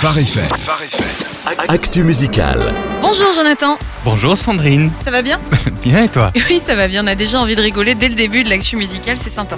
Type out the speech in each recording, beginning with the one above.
Phare FM. Actu musical. Bonjour Jonathan, Bonjour Sandrine. ça va bien? Bien et toi? Oui, ça va bien, on a déjà envie de rigoler dès le début de l'actu musicale, c'est sympa.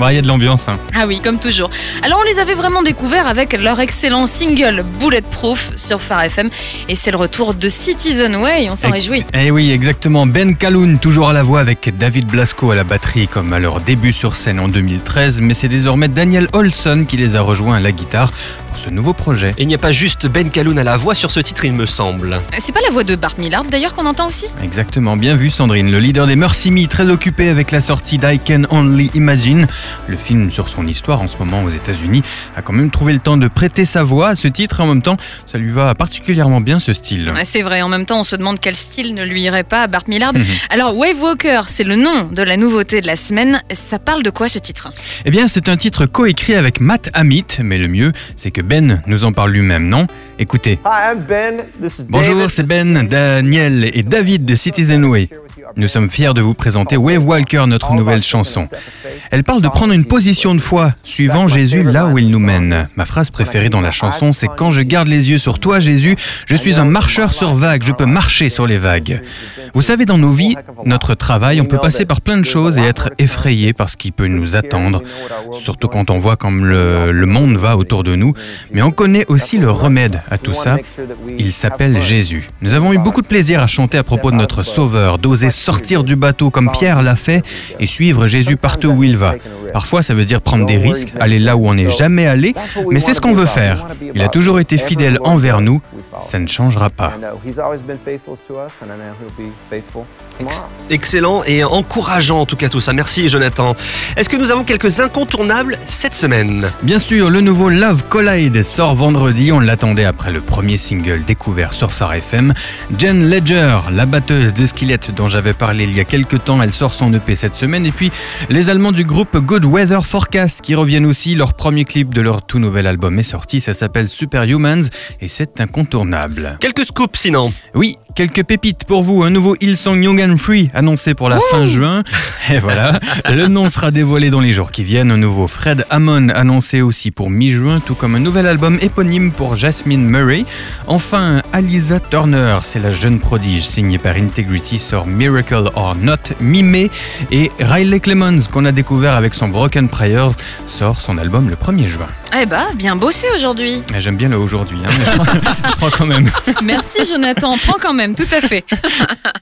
Bah, il y a de l'ambiance. Hein. Ah oui, comme toujours. Alors on les avait vraiment découverts avec leur excellent single Bulletproof sur Phare FM et c'est le retour de Citizen Way, on s'en Eh- réjouit. Eh oui, exactement. Ben Calhoun, toujours à la voix avec David Blasco à la batterie, comme à leur début sur scène en 2013, mais c'est désormais Daniel Olson qui les a rejoints à la guitare pour ce nouveau projet. Et il n'y a pas juste Ben Calhoun à la voix sur ce titre, il me semble. C'est pas la voix de Bart Millard d'ailleurs qu'on entend aussi? Exactement, bien vu Sandrine. Le leader des Mercy Me, très occupé avec la sortie d'I Can Only Imagine, le film sur son histoire en ce moment aux États-Unis, a quand même trouvé le temps de prêter sa voix à ce titre et en même temps, ça lui va particulièrement bien ce style. Ouais, C'est vrai, en même temps on se demande quel style ne lui irait pas à Bart Millard. Mhm. Alors Wave Walker, c'est le nom de la nouveauté de la semaine, ça parle de quoi ce titre? Eh bien, c'est un titre coécrit avec Matt Amit, mais le mieux, c'est que Ben nous en parle lui-même, non? Écoutez. Ben. Bonjour, c'est Ben, Daniel et David de Citizen Way. Nous sommes fiers de vous présenter Wave Walker, notre nouvelle chanson. Elle parle de prendre une position de foi, suivant Jésus là où il nous mène. Ma phrase préférée dans la chanson, c'est quand je garde les yeux sur toi, Jésus, je suis un marcheur sur vagues, je peux marcher sur les vagues. Vous savez, dans nos vies, notre travail, on peut passer par plein de choses et être effrayé par ce qui peut nous attendre, surtout quand on voit comme le, le monde va autour de nous. Mais on connaît aussi le remède à tout ça. Il s'appelle Jésus. Nous avons eu beaucoup de plaisir à chanter à propos de notre Sauveur, d'oser sortir du bateau comme Pierre l'a fait et suivre Jésus partout où il va. Parfois, ça veut dire prendre des risques, aller là où on n'est jamais allé, mais c'est ce qu'on veut faire. Il a toujours été fidèle envers nous, ça ne changera pas. And, he's always been faithful to us, and I know he'll be faithful Ex- tomorrow. excellent et encourageant en tout cas tout ça. Merci Jonathan. Est-ce que nous avons quelques incontournables cette semaine? Bien sûr, le nouveau Love Collide sort vendredi. On l'attendait après le premier single découvert sur Phare FM. Jen Ledger, la batteuse de Skillet dont j'avais parlé il y a quelques temps, elle sort son EP cette semaine. Et puis les Allemands du groupe Good Weather Forecast qui reviennent aussi. Leur premier clip de leur tout nouvel album est sorti. Ça s'appelle Superhumans et c'est incontournable. Quelques scoops sinon. Oui, quelques pépites pour vous. Un nouveau Hillsong Young and Free annoncé pour la fin juin. Et voilà, le nom sera dévoilé dans les jours qui viennent. Un nouveau Fred Hammond annoncé aussi pour mi-juin, tout comme un nouvel album éponyme pour Jasmine Murray. Enfin, Alisa Turner, c'est la jeune prodige signée par Integrity, sort Miracle or Not mi-mai. Et Riley Clemons, qu'on a découvert avec son Broken Prayer, sort son album le 1er juin. Eh bah, bien bossé aujourd'hui. Et J'aime bien le aujourd'hui, hein, mais je crois quand même. Merci Jonathan, prends quand tout à fait.